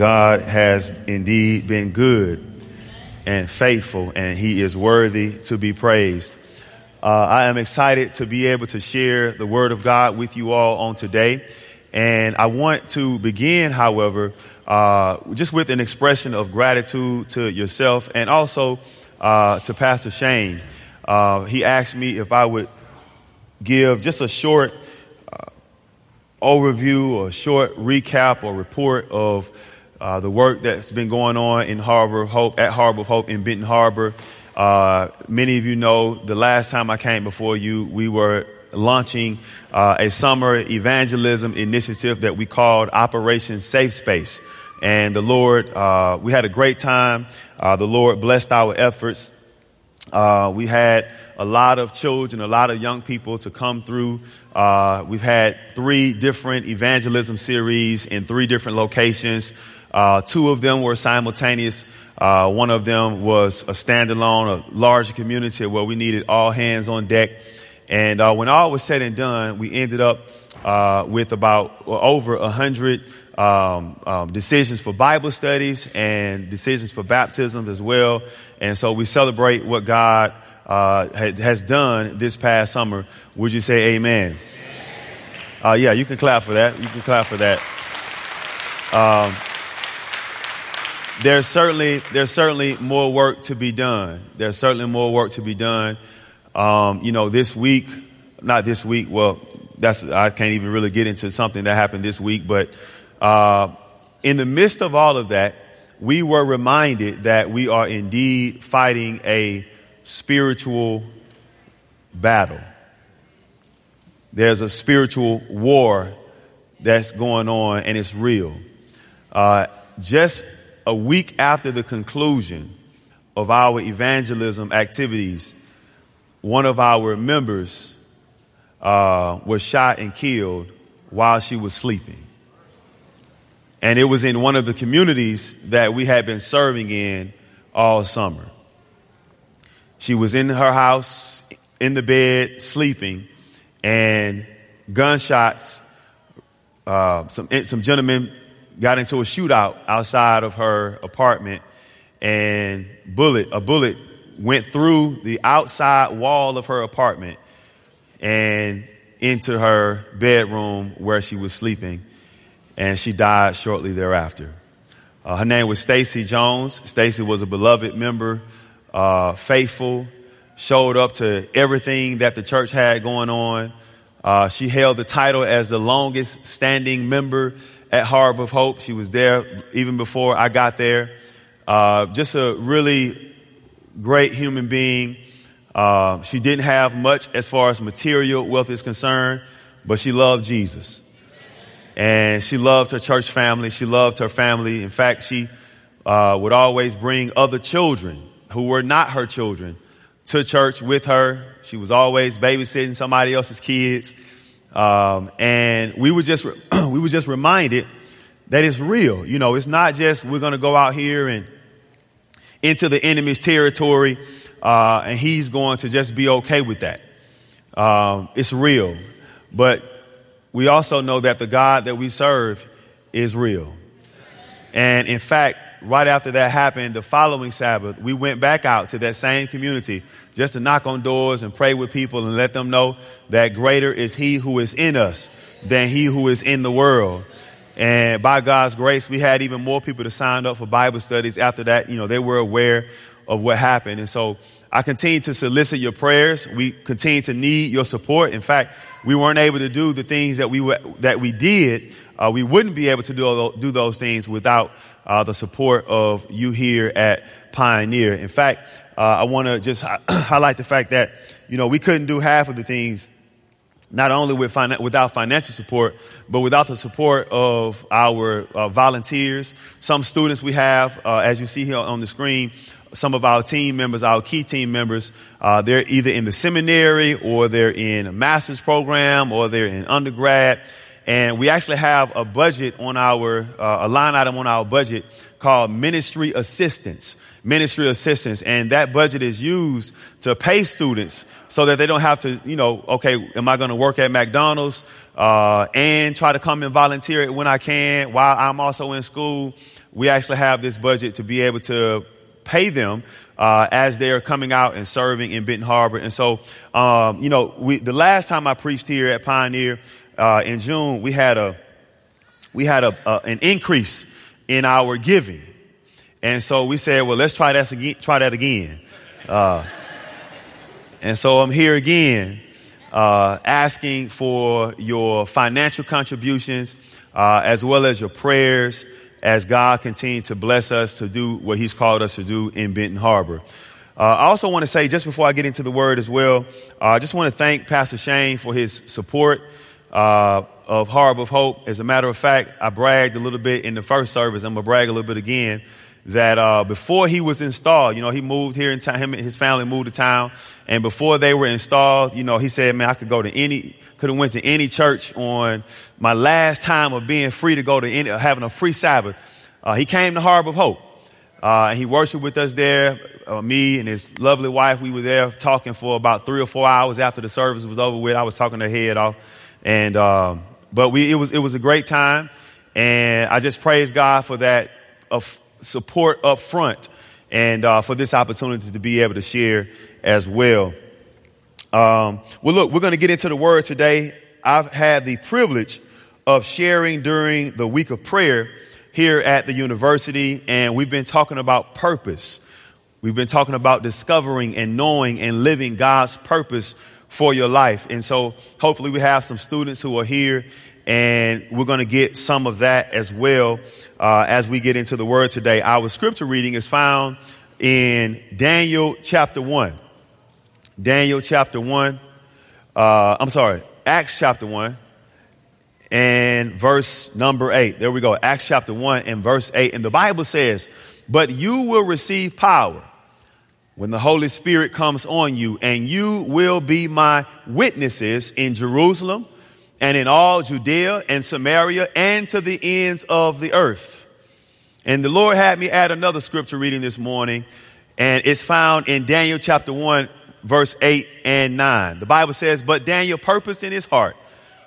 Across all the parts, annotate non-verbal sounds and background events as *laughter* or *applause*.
God has indeed been good and faithful, and He is worthy to be praised. Uh, I am excited to be able to share the Word of God with you all on today. And I want to begin, however, uh, just with an expression of gratitude to yourself and also uh, to Pastor Shane. Uh, he asked me if I would give just a short uh, overview or short recap or report of uh, the work that's been going on in Harbor Hope at Harbor of Hope in Benton Harbor. Uh, many of you know the last time I came before you, we were launching uh, a summer evangelism initiative that we called Operation Safe Space. And the Lord, uh, we had a great time. Uh, the Lord blessed our efforts. Uh, we had a lot of children, a lot of young people to come through. We've had three different evangelism series in three different locations. Uh, two of them were simultaneous. Uh, one of them was a standalone, a large community where we needed all hands on deck. And uh, when all was said and done, we ended up uh, with about over a hundred um, um, decisions for Bible studies and decisions for baptisms as well. And so we celebrate what God uh, has done this past summer. Would you say amen? Uh, yeah, you can clap for that. You can clap for that. Um, there's certainly there's certainly more work to be done. There's certainly more work to be done. Um, you know, this week, not this week. Well, that's I can't even really get into something that happened this week. But uh, in the midst of all of that, we were reminded that we are indeed fighting a spiritual battle. There's a spiritual war that's going on, and it's real. Uh, just a week after the conclusion of our evangelism activities, one of our members uh, was shot and killed while she was sleeping. And it was in one of the communities that we had been serving in all summer. She was in her house, in the bed, sleeping, and gunshots, uh, some, some gentlemen got into a shootout outside of her apartment, and bullet a bullet went through the outside wall of her apartment and into her bedroom where she was sleeping, and she died shortly thereafter. Uh, her name was Stacy Jones. Stacy was a beloved member, uh, faithful, showed up to everything that the church had going on. Uh, she held the title as the longest standing member at Harbor of Hope. She was there even before I got there. Uh, just a really great human being. Uh, she didn't have much as far as material wealth is concerned, but she loved Jesus. And she loved her church family. She loved her family. In fact, she uh, would always bring other children who were not her children to church with her. She was always babysitting somebody else's kids. Um, and we were just *clears throat* we were just reminded that it's real. You know, it's not just we're going to go out here and into the enemy's territory, uh, and he's going to just be okay with that. Um, it's real, but we also know that the God that we serve is real. And in fact, right after that happened, the following Sabbath, we went back out to that same community just to knock on doors and pray with people and let them know that greater is He who is in us than He who is in the world. And by God's grace, we had even more people to sign up for Bible studies after that. You know, they were aware of what happened. And so I continue to solicit your prayers. We continue to need your support. In fact, we weren't able to do the things that we, that we did. Uh, we wouldn't be able to do, do those things without uh, the support of you here at Pioneer. In fact, uh, I want to just *clears throat* highlight the fact that, you know, we couldn't do half of the things not only with without financial support, but without the support of our uh, volunteers. Some students we have, uh, as you see here on the screen, some of our team members, our key team members, uh, they're either in the seminary or they're in a master's program or they're in undergrad. And we actually have a budget on our, uh, a line item on our budget called ministry assistance. Ministry assistance. And that budget is used to pay students so that they don't have to, you know, okay, am I going to work at McDonald's, uh, and try to come and volunteer when I can while I'm also in school? We actually have this budget to be able to pay them uh, as they're coming out and serving in Benton Harbor. And so, um, you know, we, the last time I preached here at Pioneer uh, in June, we had a we had a, a, an increase in our giving, and so we said, well, let's try that again. Try that again. Uh, and so I'm here again, uh, asking for your financial contributions uh, as well as your prayers as God continues to bless us to do what He's called us to do in Benton Harbor. Uh, I also want to say, just before I get into the word as well, uh, I just want to thank Pastor Shane for his support uh, of Harbor of Hope. As a matter of fact, I bragged a little bit in the first service. I'm going to brag a little bit again that uh, before he was installed, you know, he moved here in town, him and his family moved to town, and before they were installed, you know, he said, man, I could go to any, could have went to any church on my last time of being free to go to any, having a free Sabbath. Uh, he came to Harbor of Hope. Uh, and he worshiped with us there. Uh, me and his lovely wife, we were there talking for about three or four hours after the service was over with. I was talking her head off. And, um, but we, it was, it was a great time. And I just praise God for that uh, support up front and uh, for this opportunity to be able to share as well. Um, well, look, we're going to get into the word today. I've had the privilege of sharing during the week of prayer here at the university, and we've been talking about purpose. We've been talking about discovering and knowing and living God's purpose for your life. And so hopefully we have some students who are here and we're going to get some of that as well uh, as we get into the word today. Our scripture reading is found in Daniel chapter 1. Daniel chapter 1. Uh, I'm sorry, Acts chapter 1 and verse number 8. There we go. Acts chapter 1 and verse 8. And the Bible says, But you will receive power when the Holy Spirit comes on you, and you will be my witnesses in Jerusalem and in all Judea and Samaria and to the ends of the earth. And the Lord had me add another scripture reading this morning, and it's found in Daniel chapter 1, verse 8 and 9. The Bible says, But Daniel purposed in his heart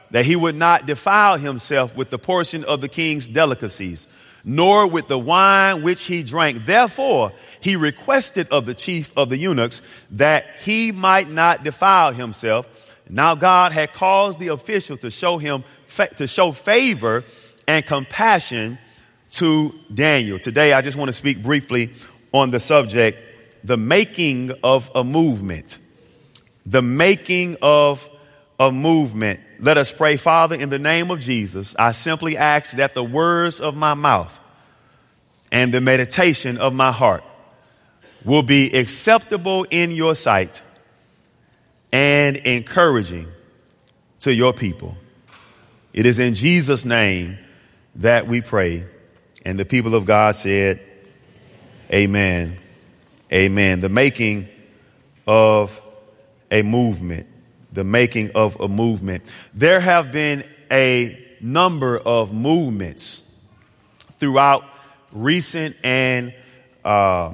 that he would not defile himself with the portion of the king's delicacies, nor with the wine which he drank. Therefore, he requested of the chief of the eunuchs that he might not defile himself now God had caused the official to show him, to show favor and compassion to Daniel. Today, I just want to speak briefly on the subject, the making of a movement. The making of a movement. Let us pray, Father, in the name of Jesus. I simply ask that the words of my mouth and the meditation of my heart will be acceptable in your sight and encouraging to your people. It is in Jesus' name that we pray. And the people of God said, Amen. Amen. The making of a movement. The making of a movement. There have been a number of movements throughout recent and uh,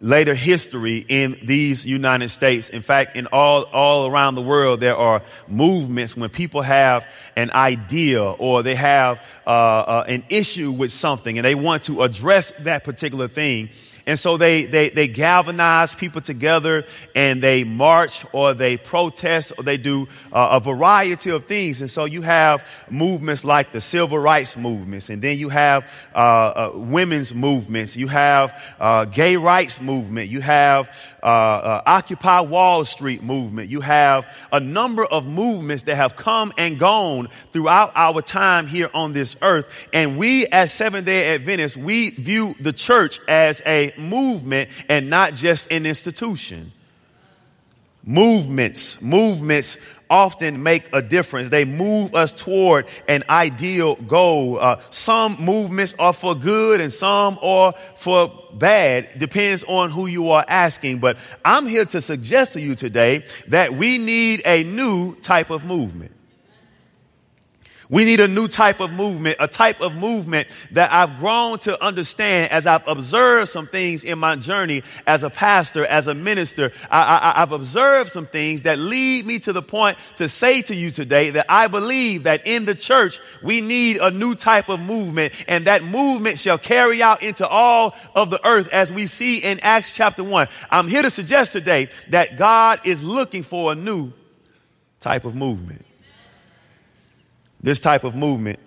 later history in these United States. In fact, in all, all around the world, there are movements when people have an idea or they have uh, uh, an issue with something and they want to address that particular thing. And so they, they, they galvanize people together and they march or they protest or they do uh, a variety of things. And so you have movements like the civil rights movements, and then you have uh, uh, women's movements, you have uh, gay rights movement, you have uh, uh, Occupy Wall Street movement, you have a number of movements that have come and gone throughout our time here on this earth. And we as Seventh day Adventists, we view the church as a movement and not just an institution. Movements, movements often make a difference. They move us toward an ideal goal. Uh, some movements are for good and some are for bad. Depends on who you are asking. But I'm here to suggest to you today that we need a new type of movement. We need a new type of movement, a type of movement that I've grown to understand as I've observed some things in my journey as a pastor, as a minister. I, have observed some things that lead me to the point to say to you today that I believe that in the church we need a new type of movement and that movement shall carry out into all of the earth as we see in Acts chapter 1. I'm here to suggest today that God is looking for a new type of movement. This type of movement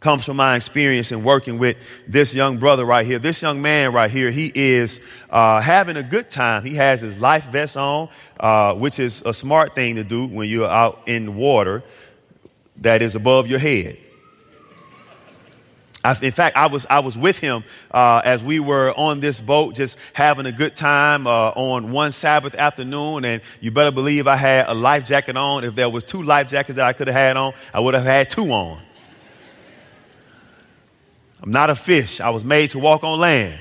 comes from my experience in working with this young brother right here. This young man right here, he is uh, having a good time. He has his life vest on, uh, which is a smart thing to do when you're out in the water that is above your head. I, in fact, I was I was with him uh, as we were on this boat, just having a good time uh, on one Sabbath afternoon. And you better believe I had a life jacket on. If there was two life jackets that I could have had on, I would have had two on. I'm not a fish. I was made to walk on land.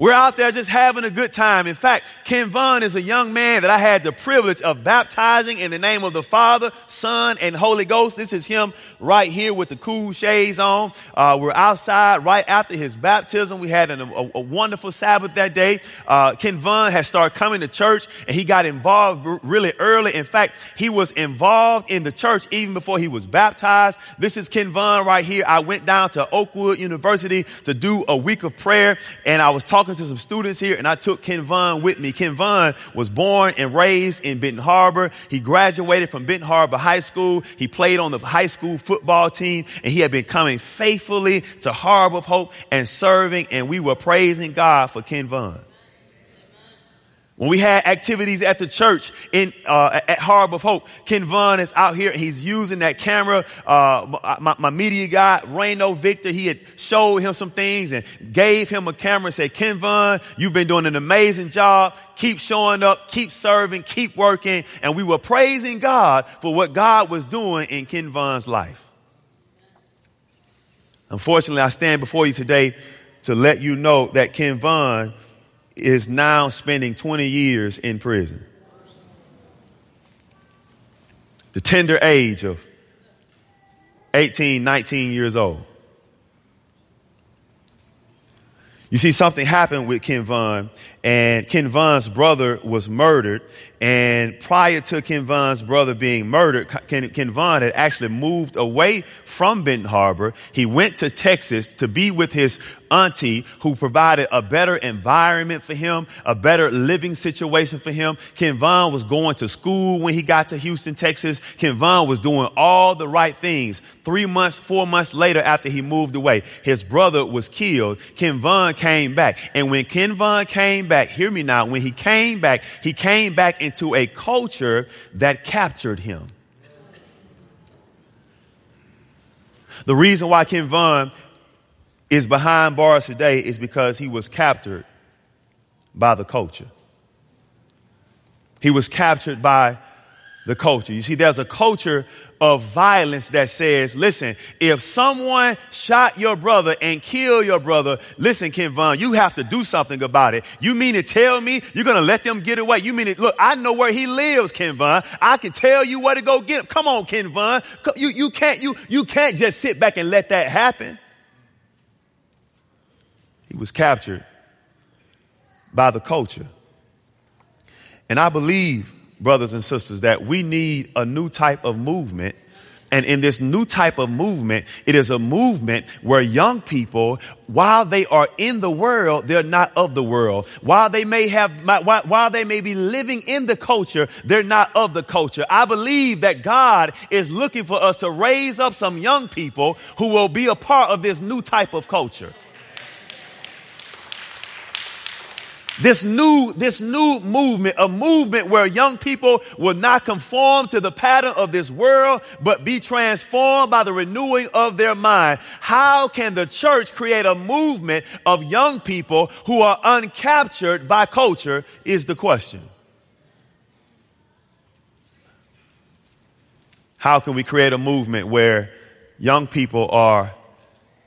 We're out there just having a good time. In fact, Ken Vaughn is a young man that I had the privilege of baptizing in the name of the Father, Son, and Holy Ghost. This is him right here with the cool shades on. Uh, we're outside right after his baptism. We had an, a, a, wonderful Sabbath that day. Uh, Ken Vaughn had started coming to church and he got involved r- really early. In fact, he was involved in the church even before he was baptized. This is Ken Vaughn right here. I went down to Oakwood University to do a week of prayer and I was talking talking to some students here and I took Ken Vaughn with me. Ken Vaughn was born and raised in Benton Harbor. He graduated from Benton Harbor High School. He played on the high school football team and he had been coming faithfully to Harbor of Hope and serving and we were praising God for Ken Vaughn. When we had activities at the church in uh, at Harbor of Hope, Ken Vaughn is out here. He's using that camera. Uh, my, my, media guy, Reno Victor, he had showed him some things and gave him a camera and said, Ken Vaughn, you've been doing an amazing job. Keep showing up, keep serving, keep working. And we were praising God for what God was doing in Ken Vaughn's life. Unfortunately, I stand before you today to let you know that Ken Vaughn is now spending 20 years in prison. The tender age of 18, 19 years old. You see, something happened with Ken Vaughn, and Ken Vaughn's brother was murdered. And prior to Ken Vaughn's brother being murdered, Ken, Ken Vaughn had actually moved away from Benton Harbor. He went to Texas to be with his auntie who provided a better environment for him, a better living situation for him. Ken Vaughn was going to school when he got to Houston, Texas. Ken Vaughn was doing all the right things. Three months, four months later after he moved away, his brother was killed. Ken Vaughn came back. And when Ken Vaughn came back, hear me now, when he came back, he came back into a culture that captured him. The reason why Ken Vaughn is behind bars today is because he was captured by the culture. He was captured by the culture. You see, there's a culture of violence that says, listen, if someone shot your brother and killed your brother, listen, Ken Vaughn, you have to do something about it. You mean to tell me you're going to let them get away? You mean it? Look, I know where he lives, Ken Vaughn. I can tell you where to go get him. Come on, Ken Vaughn. You, you can't, you, you can't just sit back and let that happen. He was captured by the culture. And I believe brothers and sisters, that we need a new type of movement. And in this new type of movement, it is a movement where young people, while they are in the world, they're not of the world. While they may have, while they may be living in the culture, they're not of the culture. I believe that God is looking for us to raise up some young people who will be a part of this new type of culture. This new, this new movement, a movement where young people will not conform to the pattern of this world, but be transformed by the renewing of their mind. How can the church create a movement of young people who are uncaptured by culture is the question. How can we create a movement where young people are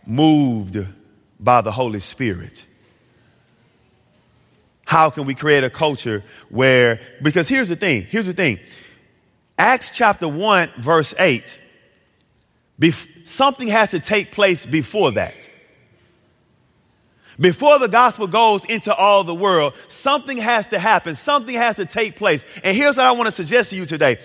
moved by the Holy Spirit? How can we create a culture where, because here's the thing, here's the thing. Acts chapter 1, verse 8, bef- something has to take place before that. Before the gospel goes into all the world, something has to happen. Something has to take place. And here's what I want to suggest to you today.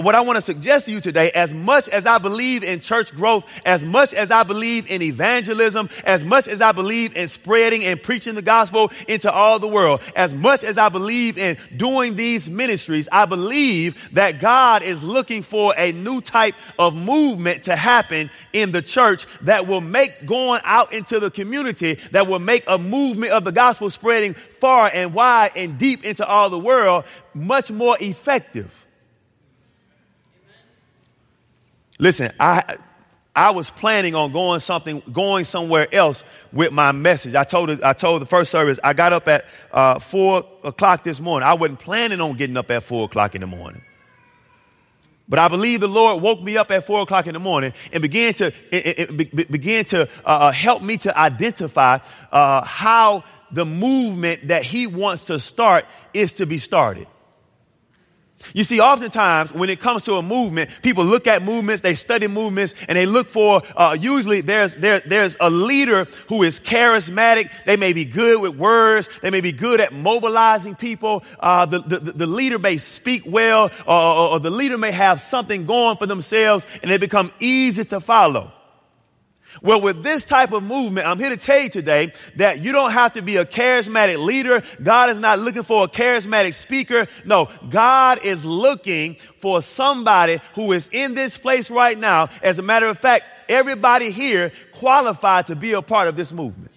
What I want to suggest to you today, as much as I believe in church growth, as much as I believe in evangelism, as much as I believe in spreading and preaching the gospel into all the world, as much as I believe in doing these ministries, I believe that God is looking for a new type of movement to happen in the church that will make going out into the community, that will make a movement of the gospel spreading far and wide and deep into all the world much more effective. Listen, I I was planning on going something, going somewhere else with my message. I told I told the first service I got up at uh, four o'clock this morning. I wasn't planning on getting up at four o'clock in the morning, but I believe the Lord woke me up at four o'clock in the morning and began to it, it, it began to uh, uh, help me to identify uh, how the movement that He wants to start is to be started. You see, oftentimes when it comes to a movement, people look at movements, they study movements, and they look for, uh, usually there's, there, there's a leader who is charismatic. They may be good with words. They may be good at mobilizing people. Uh, the, the, the, leader may speak well, or, the leader may have something going for themselves, and they become easy to follow. Well, with this type of movement, I'm here to tell you today that you don't have to be a charismatic leader. God is not looking for a charismatic speaker. No, God is looking for somebody who is in this place right now. As a matter of fact, everybody here qualified to be a part of this movement.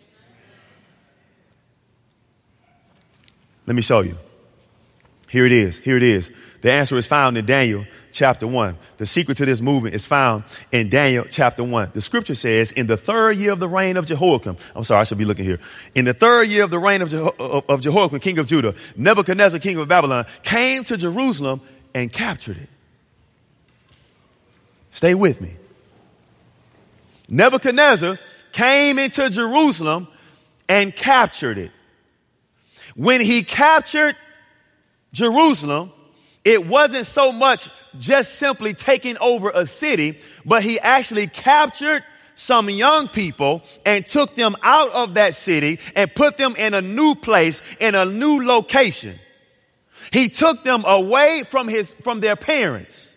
Let me show you. Here it is. Here it is. The answer is found in Daniel chapter 1. The secret to this movement is found in Daniel chapter 1. The scripture says, in the third year of the reign of Jehoiakim, I'm sorry, I should be looking here. In the third year of the reign of, Jeho- of Jehoiakim, king of Judah, Nebuchadnezzar, king of Babylon, came to Jerusalem and captured it. Stay with me. Nebuchadnezzar came into Jerusalem and captured it. When he captured Jerusalem, it wasn't so much just simply taking over a city, but he actually captured some young people and took them out of that city and put them in a new place, in a new location. He took them away from his, from their parents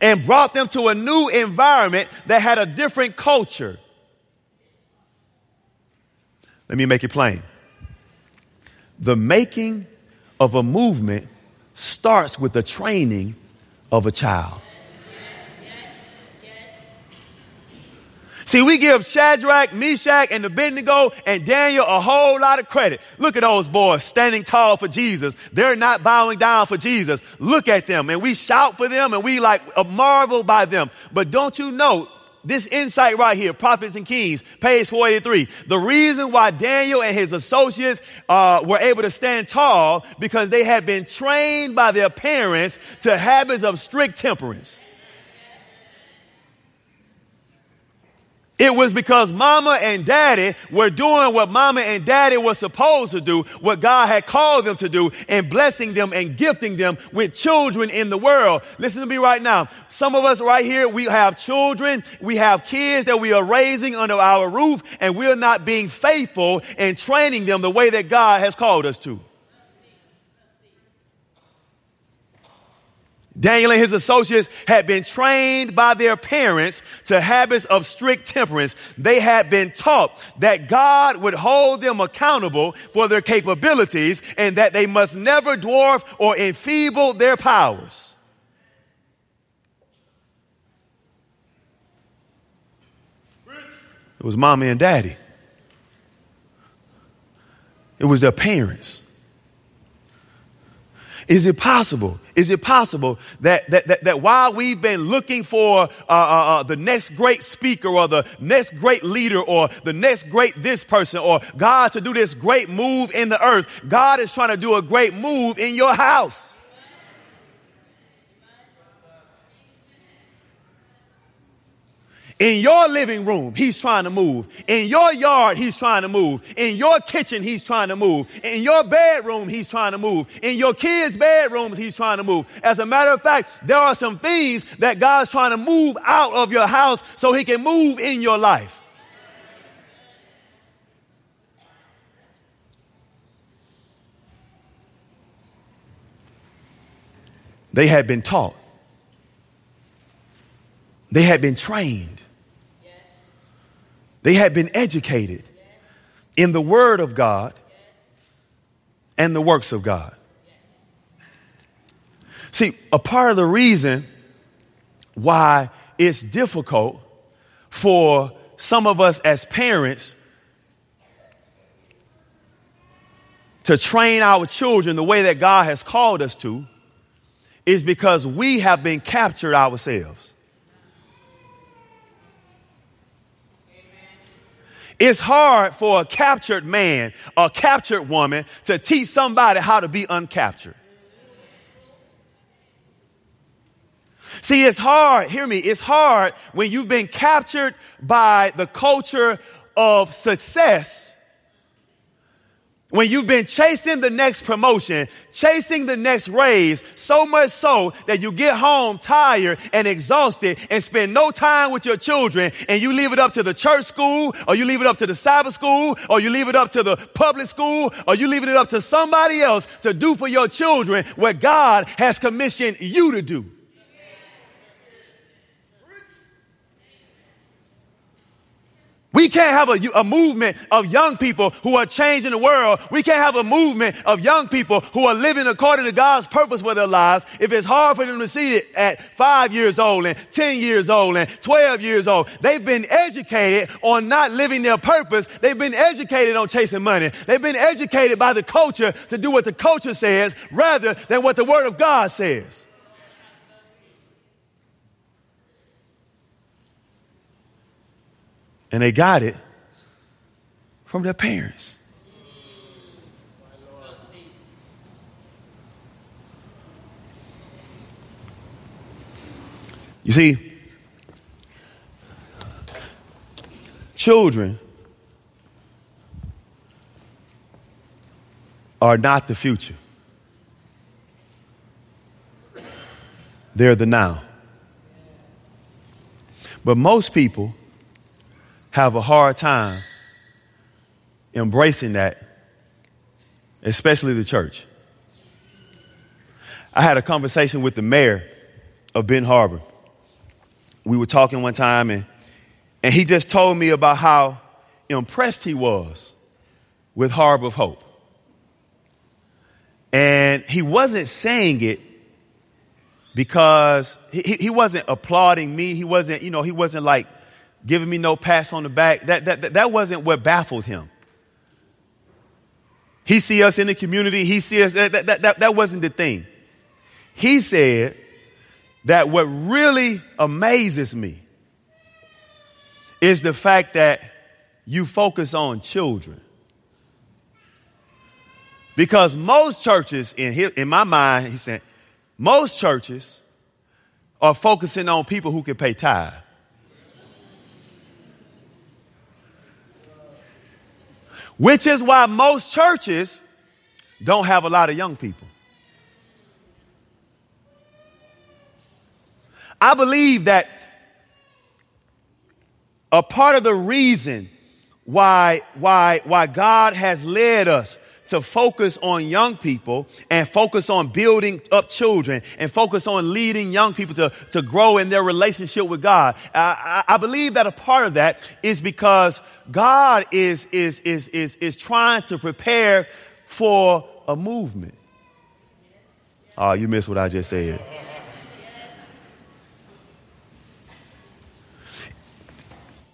and brought them to a new environment that had a different culture. Let me make it plain. The making of a movement starts with the training of a child. See, we give Shadrach, Meshach, and Abednego and Daniel a whole lot of credit. Look at those boys standing tall for Jesus. They're not bowing down for Jesus. Look at them. And we shout for them and we like a marvel by them. But don't you know this insight right here, Prophets and Kings, page 483. The reason why Daniel and his associates uh, were able to stand tall because they had been trained by their parents to habits of strict temperance. It was because mama and daddy were doing what mama and daddy were supposed to do, what God had called them to do, and blessing them and gifting them with children in the world. Listen to me right now. Some of us right here, we have children, we have kids that we are raising under our roof, and we're not being faithful and training them the way that God has called us to. Daniel and his associates had been trained by their parents to habits of strict temperance. They had been taught that God would hold them accountable for their capabilities and that they must never dwarf or enfeeble their powers. It was mommy and daddy. It was their parents. Is it possible? Is it possible that, that, that, that while we've been looking for uh, uh, uh, the next great speaker or the next great leader or the next great this person or God to do this great move in the earth, God is trying to do a great move in your house? In your living room, he's trying to move. In your yard, he's trying to move. In your kitchen, he's trying to move. In your bedroom, he's trying to move. In your kids' bedrooms, he's trying to move. As a matter of fact, there are some things that God's trying to move out of your house so he can move in your life. They had been taught. They had been trained. They had been educated in the Word of God and the works of God. See, a part of the reason why it's difficult for some of us as parents to train our children the way that God has called us to is because we have been captured ourselves. It's hard for a captured man, a captured woman to teach somebody how to be uncaptured. See, it's hard, hear me, it's hard when you've been captured by the culture of success when you've been chasing the next promotion, chasing the next raise, so much so that you get home tired and exhausted and spend no time with your children and you leave it up to the church school or you leave it up to the Sabbath school or you leave it up to the public school or you leave it up to somebody else to do for your children what God has commissioned you to do. We can't have a, a, movement of young people who are changing the world. We can't have a movement of young people who are living according to God's purpose for their lives if it's hard for them to see it at five years old and 10 years old and 12 years old. They've been educated on not living their purpose. They've been educated on chasing money. They've been educated by the culture to do what the culture says rather than what the Word of God says. And they got it from their parents. You see, children are not the future, they're the now. But most people have a hard time embracing that, especially the church. I had a conversation with the mayor of Ben Harbor. We were talking one time, and, and he just told me about how impressed he was with Harbor of Hope. And he wasn't saying it because he, he wasn't applauding me. He wasn't, you know, he wasn't like giving me no pass on the back. That, that, that wasn't what baffled him. He see us in the community. He see us. That, that, that, that wasn't the thing. He said that what really amazes me is the fact that you focus on children. Because most churches, in, his, in my mind, he said, most churches are focusing on people who can pay tithe. Which is why most churches don't have a lot of young people. I believe that a part of the reason why, why, why God has led us to focus on young people and focus on building up children and focus on leading young people to, to grow in their relationship with God. I, I, believe that a part of that is because God is, is, is, is, is trying to prepare for a movement. Oh, you missed what I just said.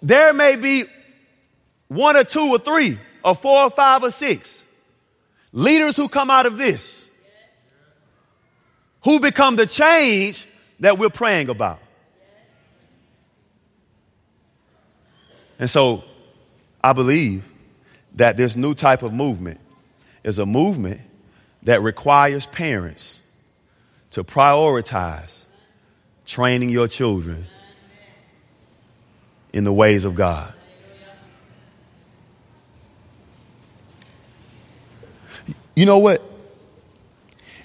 There may be one or two or three or four or five or six Leaders who come out of this, who become the change that we're praying about. And so I believe that this new type of movement is a movement that requires parents to prioritize training your children in the ways of God. You know what?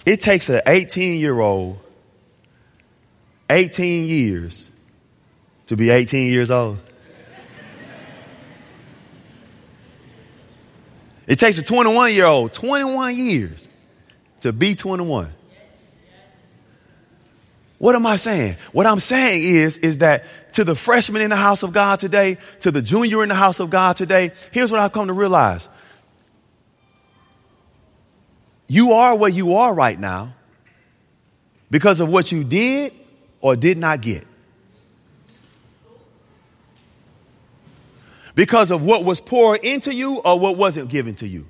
It takes an 18 year old 18 years to be 18 years old. It takes a 21 year old 21 years to be 21. What am I saying? What I'm saying is, is that to the freshman in the house of God today, to the junior in the house of God today, here's what I've come to realize. You are where you are right now because of what you did or did not get. Because of what was poured into you or what wasn't given to you.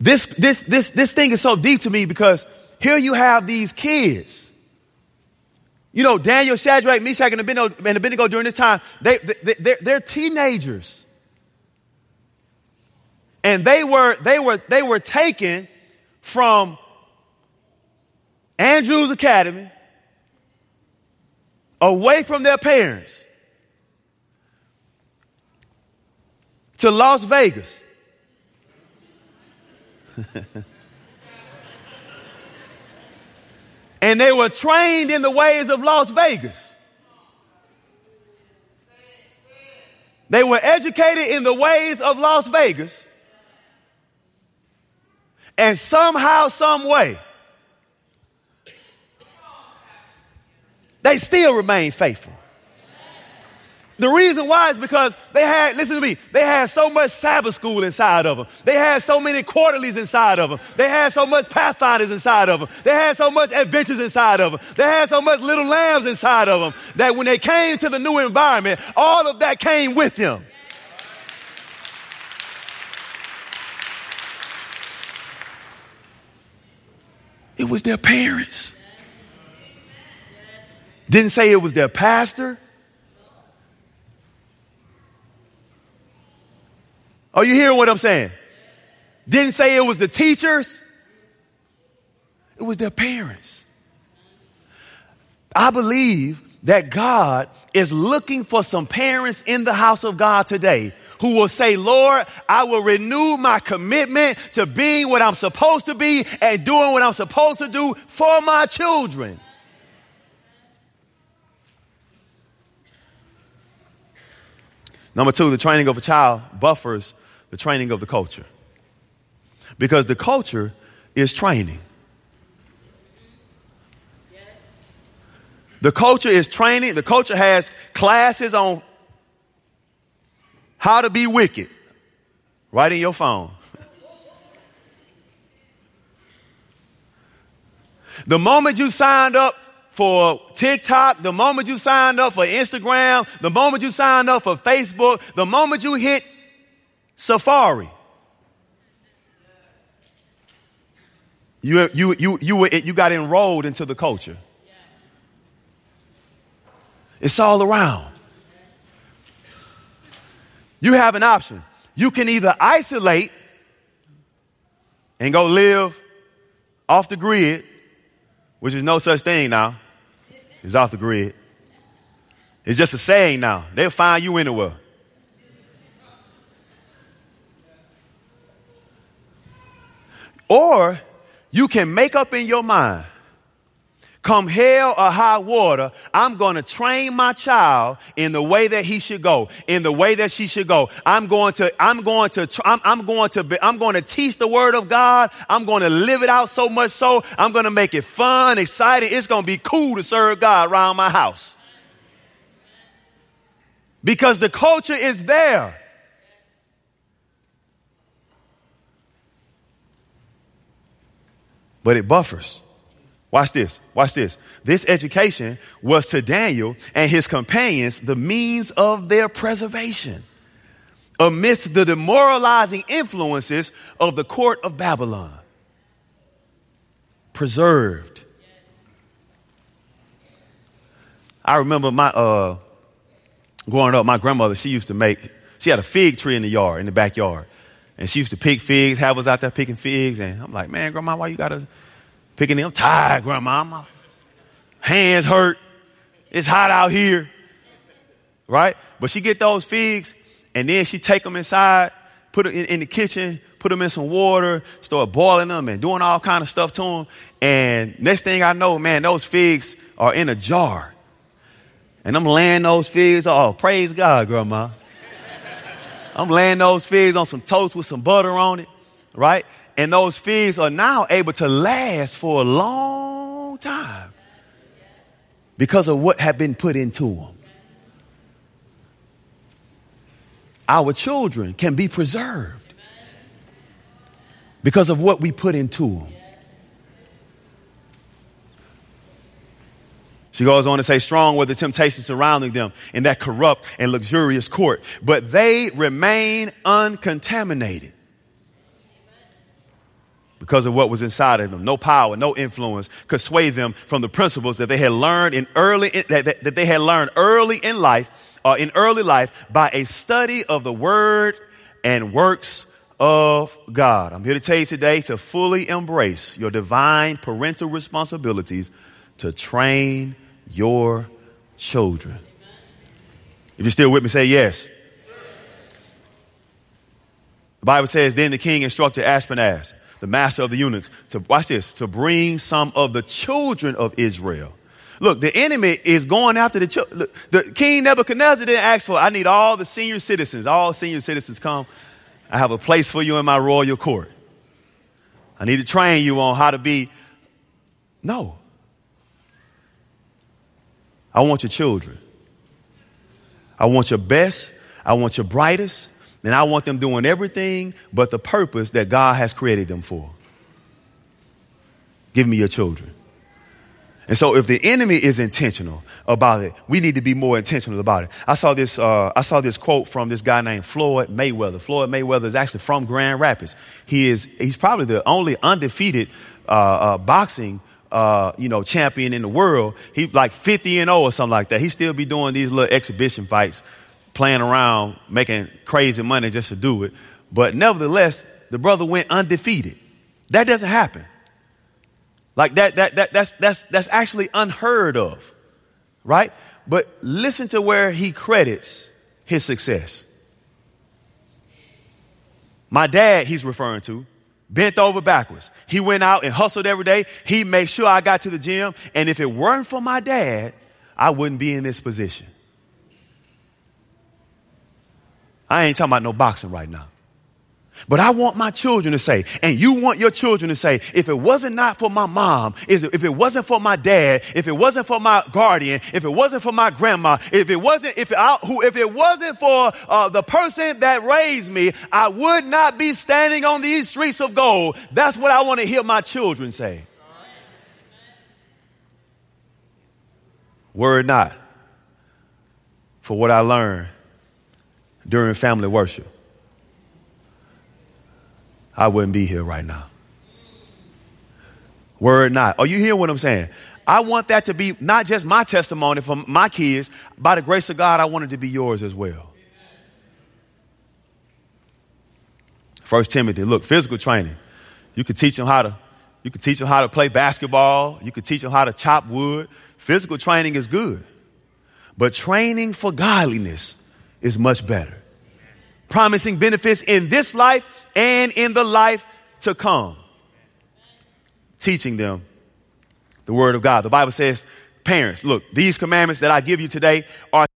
This, this, this, this thing is so deep to me because here you have these kids. You know, Daniel, Shadrach, Meshach, and Abednego, and Abednego during this time, they, they, they're, they're teenagers. And they were, they were, they were taken from Andrews Academy away from their parents to Las Vegas *laughs* and they were trained in the ways of Las Vegas. They were educated in the ways of Las Vegas. And somehow, some way, they still remain faithful. The reason why is because they had, listen to me, they had so much Sabbath school inside of them. They had so many quarterlies inside of them. They had so much pathfinders inside of them. They had so much Adventurers inside of them. They had so much little lambs inside of them that when they came to the new environment, all of that came with them. It was their parents. Didn't say it was their pastor. Are you hearing what I'm saying? Didn't say it was the teachers. It was their parents. I believe that God is looking for some parents in the house of God today who will say, Lord, I will renew my commitment to being what I'm supposed to be and doing what I'm supposed to do for my children. Number two, the training of a child buffers the training of the culture. Because the culture is training. The culture is training. The culture has classes on how to be wicked right in your phone. the moment you signed up for TikTok, the moment you signed up for Instagram, the moment you signed up for Facebook, the moment you hit Safari, you, you, you, you, were, you got enrolled into the culture. It's all around. You have an option. You can either isolate and go live off the grid, which is no such thing now. It's off the grid. It's just a saying now. They'll find you anywhere. Or you can make up in your mind come hell or high water, I'm going to train my child in the way that he should go, in the way that she should go. I'm going to, I'm going to, I'm, I'm going to, be, I'm going to teach the word of God. I'm going to live it out so much so I'm going to make it fun, exciting. It's going to be cool to serve God around my house. Because the culture is there. But it buffers. Watch this. Watch this. This education was to Daniel and his companions the means of their preservation amidst the demoralizing influences of the court of Babylon. Preserved. I remember my uh, growing up, my grandmother, she used to make, she had a fig tree in the yard, in the backyard. And she used to pick figs, have us out there picking figs. And I'm like, man, grandma, why you gotta picking them? tired, grandma. Hands hurt, it's hot out here, right? But she get those figs and then she take them inside, put it in, in the kitchen, put them in some water, start boiling them and doing all kind of stuff to them. And next thing I know, man, those figs are in a jar. And I'm laying those figs, oh, praise God, grandma. I'm laying those figs on some toast with some butter on it, right? And those figs are now able to last for a long time because of what had been put into them. Our children can be preserved because of what we put into them. She goes on to say, strong were the temptations surrounding them in that corrupt and luxurious court, but they remain uncontaminated because of what was inside of them. No power, no influence could sway them from the principles that they had learned in early, that, that, that they had learned early in life, uh, in early life by a study of the word and works of God. I'm here to tell you today to fully embrace your divine parental responsibilities to train your children. If you're still with me, say yes. The Bible says, Then the king instructed Ashpenaz, the master of the eunuchs, to watch this, to bring some of the children of Israel. Look, the enemy is going after the children. The king Nebuchadnezzar didn't ask for, I need all the senior citizens. All senior citizens come. I have a place for you in my royal court. I need to train you on how to be. No. I want your children. I want your best. I want your brightest. And I want them doing everything but the purpose that God has created them for. Give me your children. And so if the enemy is intentional about it, we need to be more intentional about it. I saw this, uh, I saw this quote from this guy named Floyd Mayweather. Floyd Mayweather is actually from Grand Rapids. He is, he's probably the only undefeated uh, uh, boxing uh, you know, champion in the world. He like 50 and 0 or something like that. He still be doing these little exhibition fights, playing around, making crazy money just to do it. But nevertheless, the brother went undefeated. That doesn't happen. Like that, that, that, that's, that's, that's actually unheard of. Right? But listen to where he credits his success. My dad, he's referring to, bent over backwards. He went out and hustled every day. He made sure I got to the gym. And if it weren't for my dad, I wouldn't be in this position. I ain't talking about no boxing right now. But I want my children to say, and you want your children to say, if it wasn't not for my mom, if it wasn't for my dad, if it wasn't for my guardian, if it wasn't for my grandma, if it wasn't, if it, who, if it wasn't for uh, the person that raised me, I would not be standing on these streets of gold. That's what I want to hear my children say. Word not for what I learned during family worship. I wouldn't be here right now. Word not. Are you hearing what I'm saying? I want that to be not just my testimony for my kids. By the grace of God, I want it to be yours as well. First Timothy, look, physical training. You could teach them how to, you could teach them how to play basketball. You could teach them how to chop wood. Physical training is good. But training for godliness is much better. Promising benefits in this life and in the life to come. Teaching them the word of God. The Bible says, parents, look, these commandments that I give you today are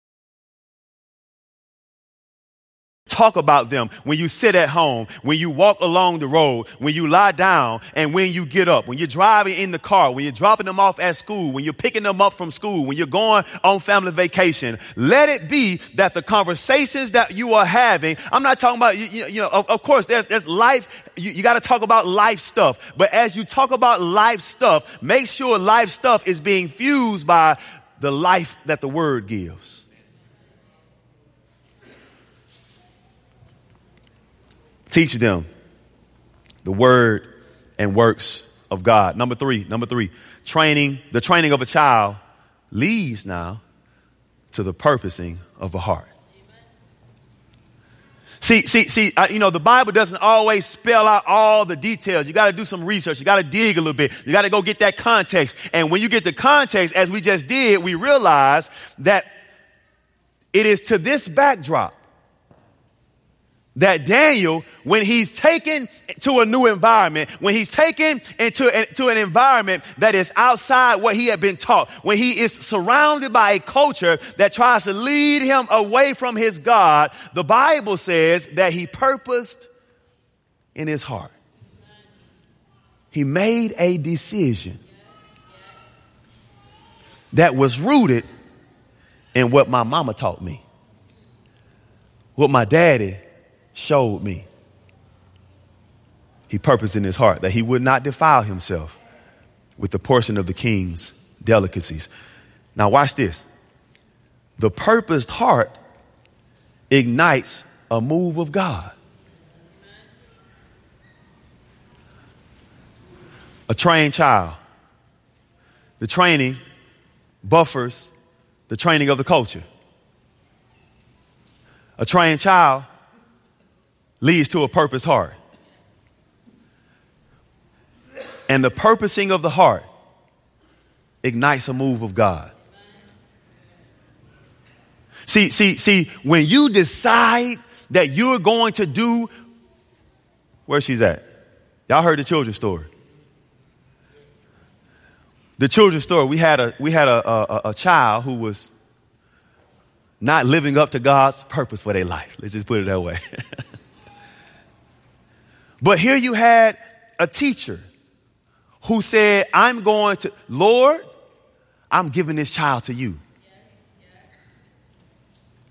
Talk about them when you sit at home, when you walk along the road, when you lie down, and when you get up, when you're driving in the car, when you're dropping them off at school, when you're picking them up from school, when you're going on family vacation. Let it be that the conversations that you are having, I'm not talking about, you, you know, of, of, course, there's, there's life, you, you got to talk about life stuff. But as you talk about life stuff, make sure life stuff is being fused by the life that the word gives. Teach them the word and works of God. Number three, number three, training, the training of a child leads now to the purposing of a heart. See, see, see, you know, the Bible doesn't always spell out all the details. You got to do some research. You got to dig a little bit. You got to go get that context. And when you get the context, as we just did, we realize that it is to this backdrop that Daniel, when he's taken to a new environment, when he's taken into, into an environment that is outside what he had been taught, when he is surrounded by a culture that tries to lead him away from his God, the Bible says that he purposed in his heart. He made a decision that was rooted in what my mama taught me, what my daddy showed me. He purposed in his heart that he would not defile himself with the portion of the king's delicacies. Now, watch this. The purposed heart ignites a move of God. A trained child. The training buffers the training of the culture. A trained child leads to a purpose heart. And the purposing of the heart ignites a move of God. See, see, see, when you decide that you're going to do where she's at. Y'all heard the children's story. The children's story, we had a we had a, a, a child who was not living up to God's purpose for their life. Let's just put it that way. *laughs* But here you had a teacher who said, I'm going to, Lord, I'm giving this child to you.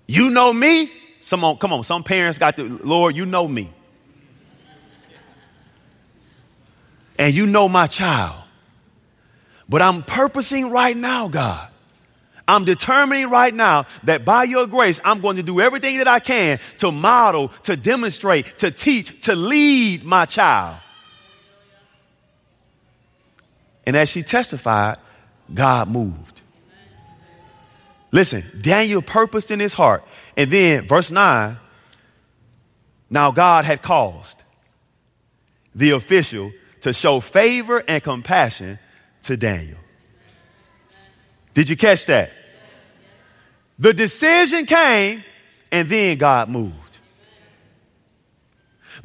You know me? Some on, come on, some parents got the Lord, you know me. And you know my child. But I'm purposing right now, God, I'm determining right now that by your grace, I'm going to do everything that I can to model, to demonstrate, to teach, to lead my child. And as she testified, God moved. Listen, Daniel purposed in his heart. And then, verse 9, now God had caused the official to show favor and compassion to Daniel. Did you catch that? The decision came and then God moved.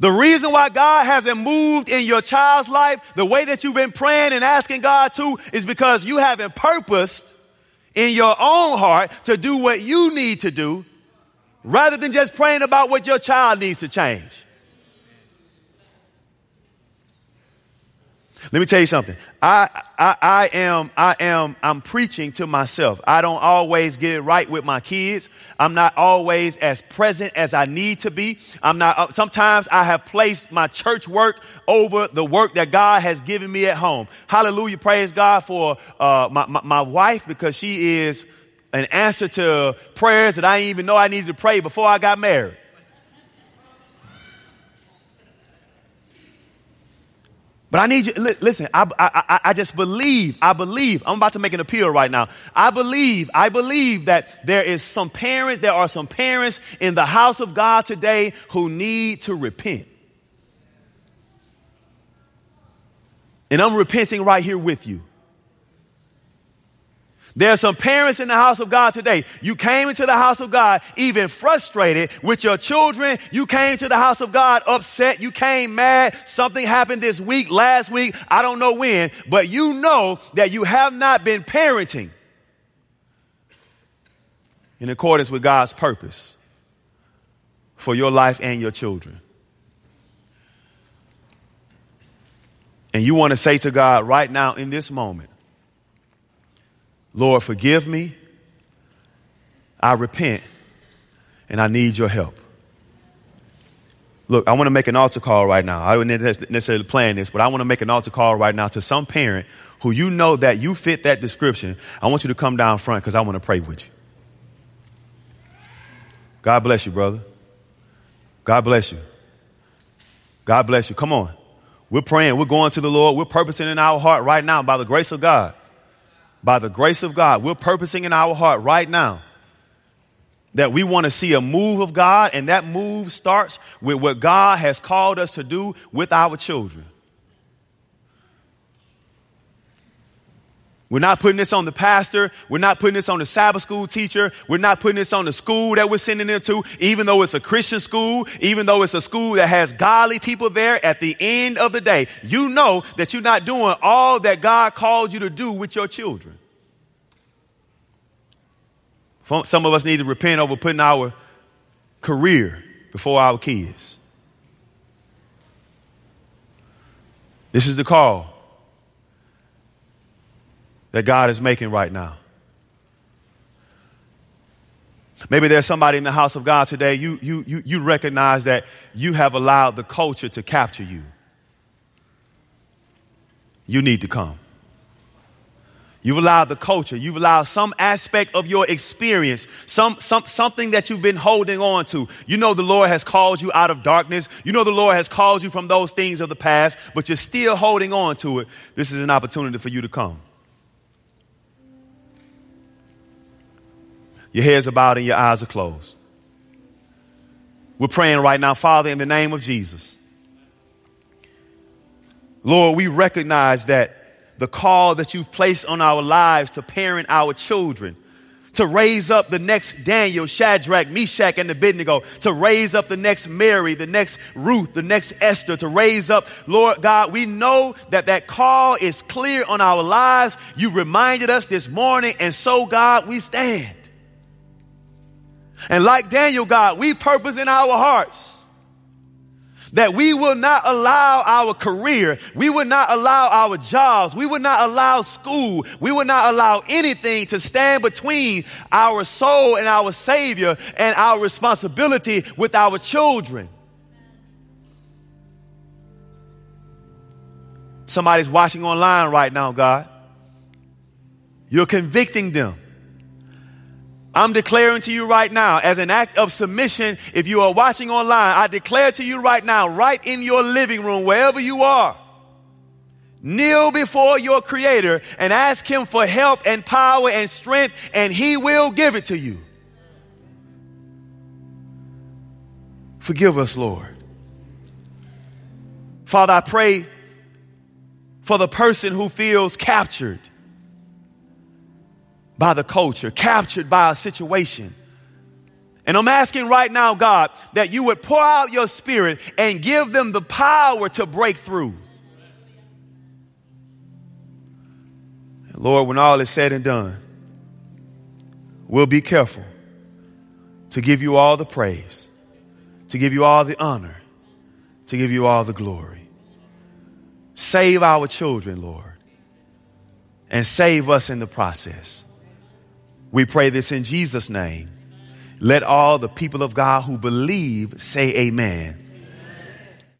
The reason why God hasn't moved in your child's life the way that you've been praying and asking God to is because you haven't purposed in your own heart to do what you need to do rather than just praying about what your child needs to change. Let me tell you something. I, I, I am, I am, I'm preaching to myself. I don't always get it right with my kids. I'm not always as present as I need to be. I'm not, uh, sometimes I have placed my church work over the work that God has given me at home. Hallelujah. Praise God for, uh, my, my, my wife because she is an answer to prayers that I didn't even know I needed to pray before I got married. But I need you, listen, I, I, I just believe, I believe, I'm about to make an appeal right now. I believe, I believe that there is some parents, there are some parents in the house of God today who need to repent. And I'm repenting right here with you. There are some parents in the house of God today. You came into the house of God even frustrated with your children. You came to the house of God upset. You came mad. Something happened this week, last week. I don't know when, but you know that you have not been parenting in accordance with God's purpose for your life and your children. And you want to say to God right now in this moment, Lord, forgive me. I repent and I need your help. Look, I want to make an altar call right now. I wouldn't necessarily plan this, but I want to make an altar call right now to some parent who you know that you fit that description. I want you to come down front because I want to pray with you. God bless you, brother. God bless you. God bless you. Come on. We're praying. We're going to the Lord. We're purposing in our heart right now by the grace of God by the grace of God, we're purposing in our heart right now that we want to see a move of God, and that move starts with what God has called us to do with our children. We're not putting this on the pastor. We're not putting this on the Sabbath school teacher. We're not putting this on the school that we're sending them to, even though it's a Christian school, even though it's a school that has godly people there at the end of the day. You know that you're not doing all that God called you to do with your children. Some of us need to repent over putting our career before our kids. This is the call that God is making right now. Maybe there's somebody in the house of God today, you, you, you, you recognize that you have allowed the culture to capture you. You need to come. You've allowed the culture, you've allowed some aspect of your experience, some, some, something that you've been holding on to. You know the Lord has called you out of darkness. You know the Lord has called you from those things of the past, but you're still holding on to it. This is an opportunity for you to come. Your heads are bowed and your eyes are closed. We're praying right now, Father, in the name of Jesus. Lord, we recognize that the call that you've placed on our lives to parent our children, to raise up the next Daniel, Shadrach, Meshach, and Abednego, to raise up the next Mary, the next Ruth, the next Esther, to raise up, Lord God, we know that that call is clear on our lives. You reminded us this morning, and so, God, we stand. And like Daniel, God, we purpose in our hearts that we will not allow our career, we will not allow our jobs, we will not allow school, we will not allow anything to stand between our soul and our Savior and our responsibility with our children. Somebody's watching online right now, God. You're convicting them I'm declaring to you right now, as an act of submission, if you are watching online, I declare to you right now, right in your living room, wherever you are, kneel before your Creator and ask Him for help and power and strength, and He will give it to you. Forgive us, Lord. Father, I pray for the person who feels captured by the culture, captured by a situation. And I'm asking right now, God, that you would pour out your spirit and give them the power to break through. Lord, when all is said and done, we'll be careful to give you all the praise, to give you all the honor, to give you all the glory. Save our children, Lord, and save us in the process. We pray this in Jesus' name. Let all the people of God who believe say amen.